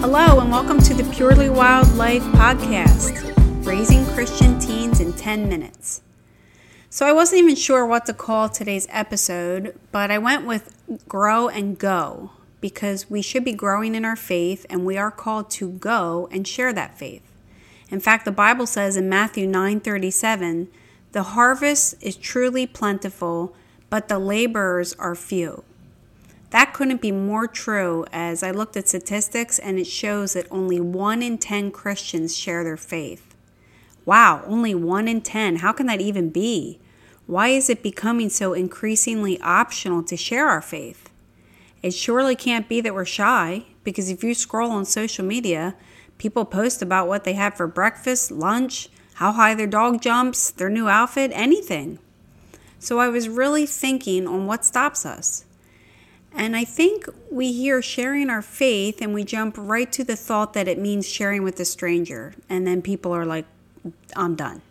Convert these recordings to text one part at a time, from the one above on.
Hello, and welcome to the Purely Wild Life podcast, raising Christian teens in 10 minutes. So, I wasn't even sure what to call today's episode, but I went with Grow and Go because we should be growing in our faith and we are called to go and share that faith. In fact, the Bible says in Matthew 9:37, "The harvest is truly plentiful, but the laborers are few." That couldn't be more true as I looked at statistics and it shows that only 1 in 10 Christians share their faith. Wow, only 1 in 10. How can that even be? Why is it becoming so increasingly optional to share our faith? It surely can't be that we're shy because if you scroll on social media, people post about what they had for breakfast, lunch, how high their dog jumps, their new outfit, anything. So I was really thinking on what stops us. And I think we hear sharing our faith and we jump right to the thought that it means sharing with a stranger. And then people are like, I'm done.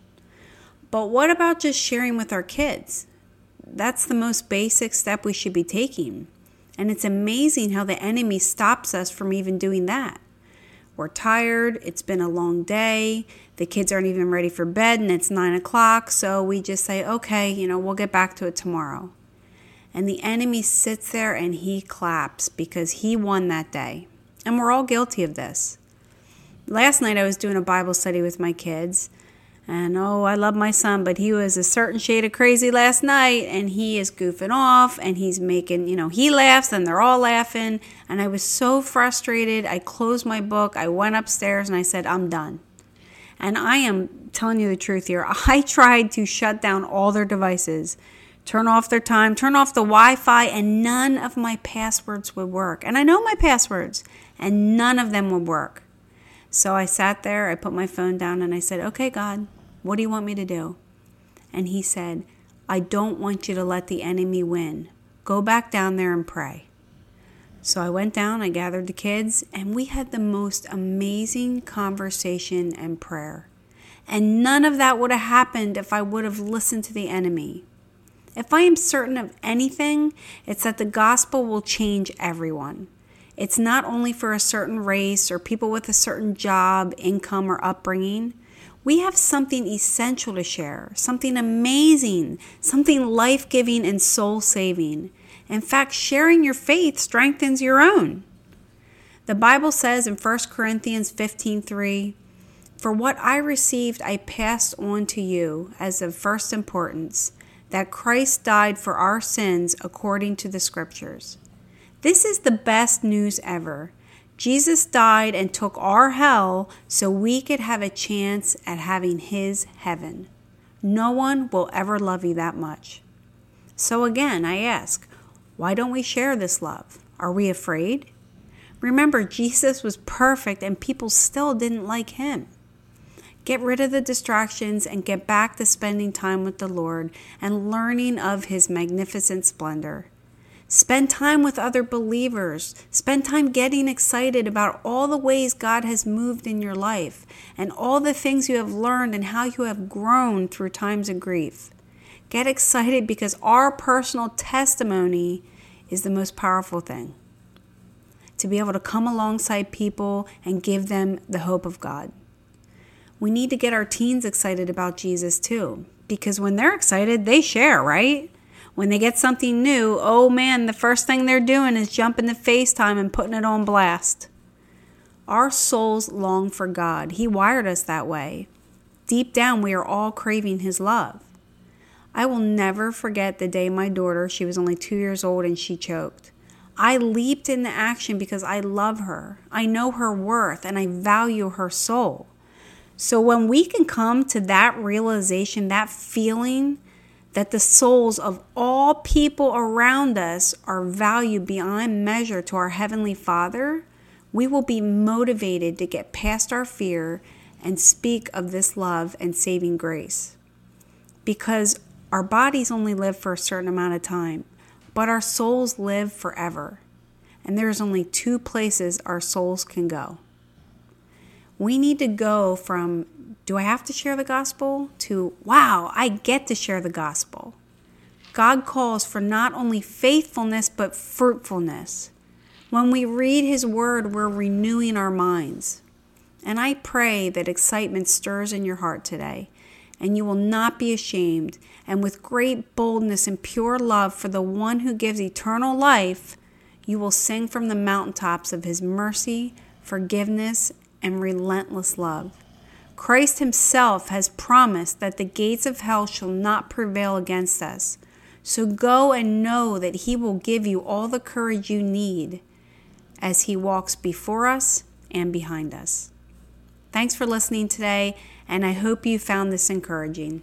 But what about just sharing with our kids? That's the most basic step we should be taking. And it's amazing how the enemy stops us from even doing that. We're tired, it's been a long day, the kids aren't even ready for bed, and it's nine o'clock, so we just say, okay, you know, we'll get back to it tomorrow. And the enemy sits there and he claps because he won that day. And we're all guilty of this. Last night I was doing a Bible study with my kids. And oh, I love my son, but he was a certain shade of crazy last night and he is goofing off and he's making, you know, he laughs and they're all laughing. And I was so frustrated. I closed my book, I went upstairs and I said, I'm done. And I am telling you the truth here. I tried to shut down all their devices turn off their time, turn off the Wi Fi, and none of my passwords would work. And I know my passwords, and none of them would work. So I sat there, I put my phone down, and I said, Okay, God, what do you want me to do? And He said, I don't want you to let the enemy win. Go back down there and pray. So I went down, I gathered the kids, and we had the most amazing conversation and prayer. And none of that would have happened if I would have listened to the enemy. If I am certain of anything, it's that the gospel will change everyone. It's not only for a certain race or people with a certain job, income, or upbringing. We have something essential to share, something amazing, something life giving and soul saving. In fact, sharing your faith strengthens your own. The Bible says in 1 Corinthians 15:3, "For what I received I passed on to you as of first importance, that Christ died for our sins according to the Scriptures. This is the best news ever. Jesus died and took our hell so we could have a chance at having His heaven. No one will ever love you that much. So again, I ask, why don't we share this love? Are we afraid? Remember, Jesus was perfect and people still didn't like him. Get rid of the distractions and get back to spending time with the Lord and learning of His magnificent splendor. Spend time with other believers. Spend time getting excited about all the ways God has moved in your life and all the things you have learned and how you have grown through times of grief. Get excited because our personal testimony is the most powerful thing. To be able to come alongside people and give them the hope of God we need to get our teens excited about Jesus too. Because when they're excited, they share, right? When they get something new, oh man, the first thing they're doing is jumping to FaceTime and putting it on blast. Our souls long for God. He wired us that way. Deep down, we are all craving His love. I will never forget the day my daughter, she was only two years old, and she choked. I leaped into action because I love her. I know her worth and I value her soul. So when we can come to that realization, that feeling that the souls of all people around us are valued beyond measure to our Heavenly Father, we will be motivated to get past our fear and speak of this love and saving grace. Because our bodies only live for a certain amount of time, but our souls live forever. And there's only two places our souls can go we need to go from do I have to share the gospel to wow, I get to share the gospel. God calls for not only faithfulness but fruitfulness. When we read His Word, we're renewing our minds. And I pray that excitement stirs in your heart today, and you will not be ashamed, and with great boldness and pure love for the one who gives eternal life, you will sing from the mountaintops of His mercy, forgiveness, and relentless love. Christ Himself has promised that the gates of hell shall not prevail against us. So go and know that He will give you all the courage you need as He walks before us and behind us. Thanks for listening today, and I hope you found this encouraging.